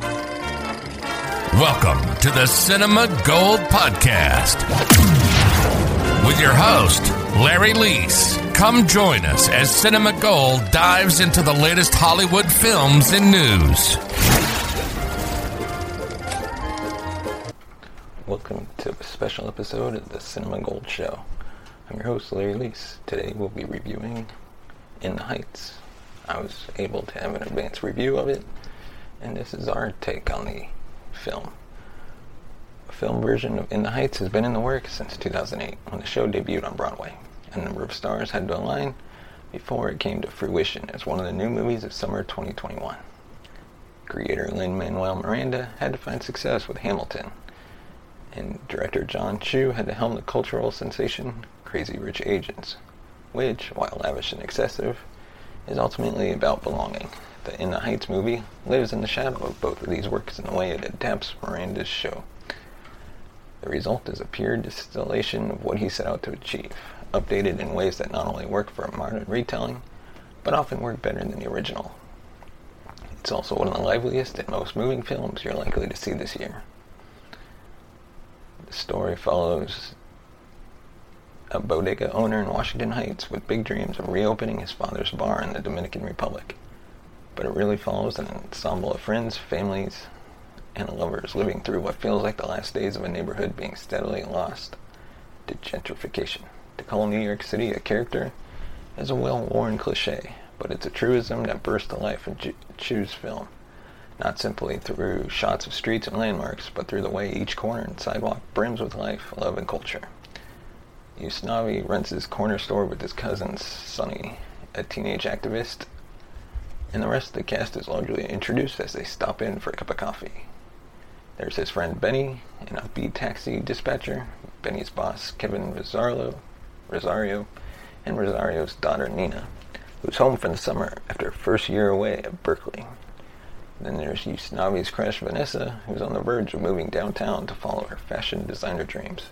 Welcome to the Cinema Gold Podcast with your host, Larry Leese. Come join us as Cinema Gold dives into the latest Hollywood films and news. Welcome to a special episode of the Cinema Gold Show. I'm your host, Larry Leese. Today we'll be reviewing In the Heights. I was able to have an advanced review of it, and this is our take on the film. A film version of In the Heights has been in the works since 2008 when the show debuted on Broadway. A number of stars had to align before it came to fruition as one of the new movies of summer 2021. Creator Lin-Manuel Miranda had to find success with Hamilton, and director John Chu had to helm the cultural sensation Crazy Rich Asians, which, while lavish and excessive, is ultimately about belonging. The In the Heights movie lives in the shadow of both of these works in the way it adapts Miranda's show. The result is a pure distillation of what he set out to achieve, updated in ways that not only work for a modern retelling, but often work better than the original. It's also one of the liveliest and most moving films you're likely to see this year. The story follows a bodega owner in Washington Heights with big dreams of reopening his father's bar in the Dominican Republic. But it really follows an ensemble of friends, families, and lovers living through what feels like the last days of a neighborhood being steadily lost to gentrification. To call New York City a character is a well-worn cliche, but it's a truism that bursts to life in Chu's film. Not simply through shots of streets and landmarks, but through the way each corner and sidewalk brims with life, love, and culture. Usnavi runs his corner store with his cousin Sonny, a teenage activist, and the rest of the cast is largely introduced as they stop in for a cup of coffee. There's his friend Benny, an upbeat taxi dispatcher, Benny's boss Kevin Rosario, Rosario, and Rosario's daughter Nina, who's home for the summer after her first year away at Berkeley. Then there's Usnavi's crush Vanessa, who's on the verge of moving downtown to follow her fashion designer dreams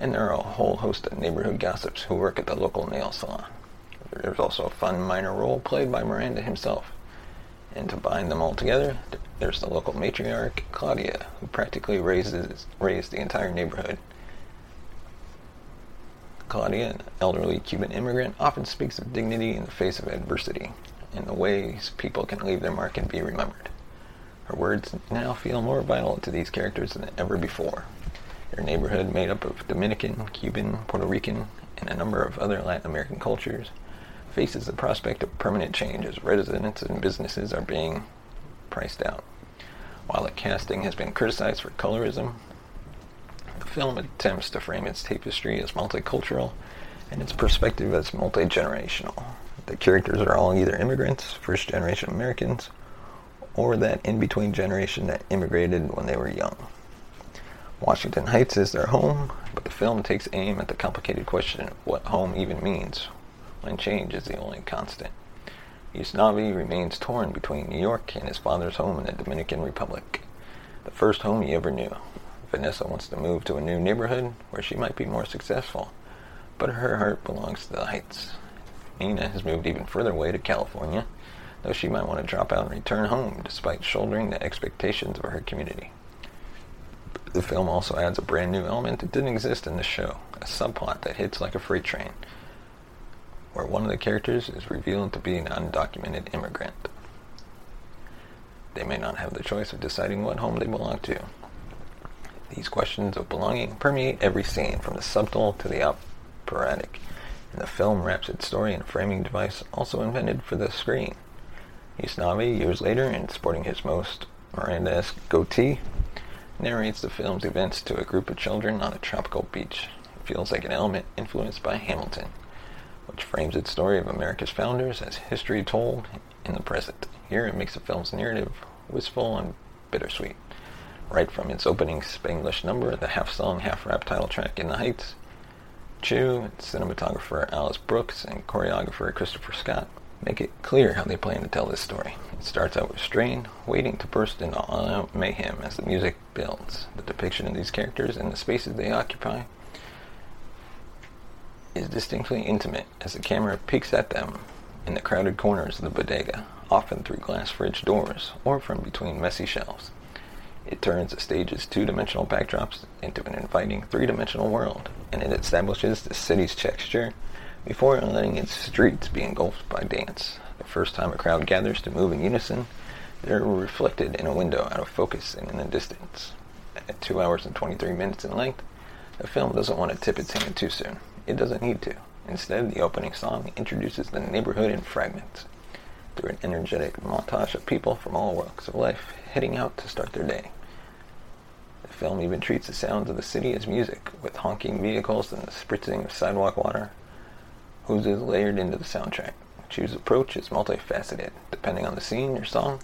and there are a whole host of neighborhood gossips who work at the local nail salon. There's also a fun minor role played by Miranda himself. And to bind them all together, there's the local matriarch, Claudia, who practically raises raised the entire neighborhood. Claudia, an elderly Cuban immigrant, often speaks of dignity in the face of adversity, and the ways people can leave their mark and be remembered. Her words now feel more vital to these characters than ever before. Their neighborhood, made up of Dominican, Cuban, Puerto Rican, and a number of other Latin American cultures, faces the prospect of permanent change as residents and businesses are being priced out. While the casting has been criticized for colorism, the film attempts to frame its tapestry as multicultural and its perspective as multi generational. The characters are all either immigrants, first generation Americans, or that in between generation that immigrated when they were young. Washington Heights is their home, but the film takes aim at the complicated question of what home even means when change is the only constant. Usnavi remains torn between New York and his father's home in the Dominican Republic, the first home he ever knew. Vanessa wants to move to a new neighborhood where she might be more successful, but her heart belongs to the Heights. Nina has moved even further away to California, though she might want to drop out and return home despite shouldering the expectations of her community. The film also adds a brand new element that didn't exist in the show a subplot that hits like a freight train, where one of the characters is revealed to be an undocumented immigrant. they may not have the choice of deciding what home they belong to. These questions of belonging permeate every scene, from the subtle to the operatic, and the film wraps its story in a framing device also invented for the screen. Usnavi, years later, and sporting his most Miranda-esque goatee, narrates the film's events to a group of children on a tropical beach. It feels like an element influenced by Hamilton, which frames its story of America's founders as history told in the present. Here it makes the film's narrative wistful and bittersweet. Right from its opening Spanglish number, the half-song, half-rap title track In the Heights, Chu, cinematographer Alice Brooks, and choreographer Christopher Scott make it clear how they plan to tell this story. It starts out restrained, waiting to burst into all-out mayhem as the music builds. The depiction of these characters and the spaces they occupy is distinctly intimate as the camera peeks at them in the crowded corners of the bodega, often through glass fridge doors or from between messy shelves. It turns the stage's two-dimensional backdrops into an inviting three-dimensional world, and it establishes the city's texture before letting its streets be engulfed by dance. The first time a crowd gathers to move in unison, they're reflected in a window out of focus and in the distance. At 2 hours and 23 minutes in length, the film doesn't want to tip its hand too soon. It doesn't need to. Instead, the opening song introduces the neighborhood in fragments through an energetic montage of people from all walks of life heading out to start their day. The film even treats the sounds of the city as music, with honking vehicles and the spritzing of sidewalk water whose is layered into the soundtrack. Chu's approach is multifaceted. Depending on the scene or song,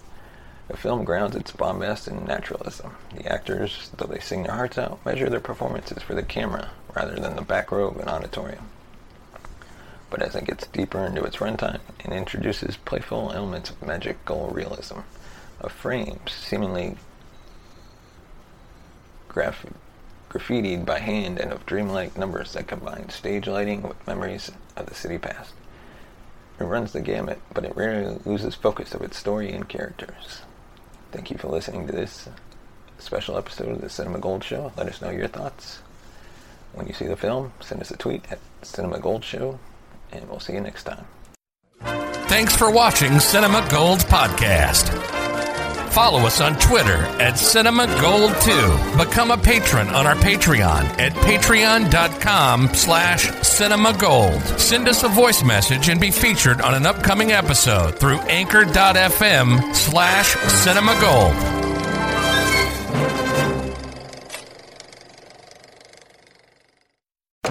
the film grounds its bombast in naturalism. The actors, though they sing their hearts out, measure their performances for the camera rather than the back row of an auditorium. But as it gets deeper into its runtime, it introduces playful elements of magical realism, of frames seemingly graph- graffitied by hand and of dreamlike numbers that combine stage lighting with memories of the city past. It runs the gamut, but it rarely loses focus of its story and characters. Thank you for listening to this special episode of the Cinema Gold Show. Let us know your thoughts. When you see the film, send us a tweet at Cinema Gold Show, and we'll see you next time. Thanks for watching Cinema Gold Podcast. Follow us on Twitter at Cinema Gold 2. Become a patron on our Patreon at patreon.com slash cinema gold. Send us a voice message and be featured on an upcoming episode through anchor.fm slash cinema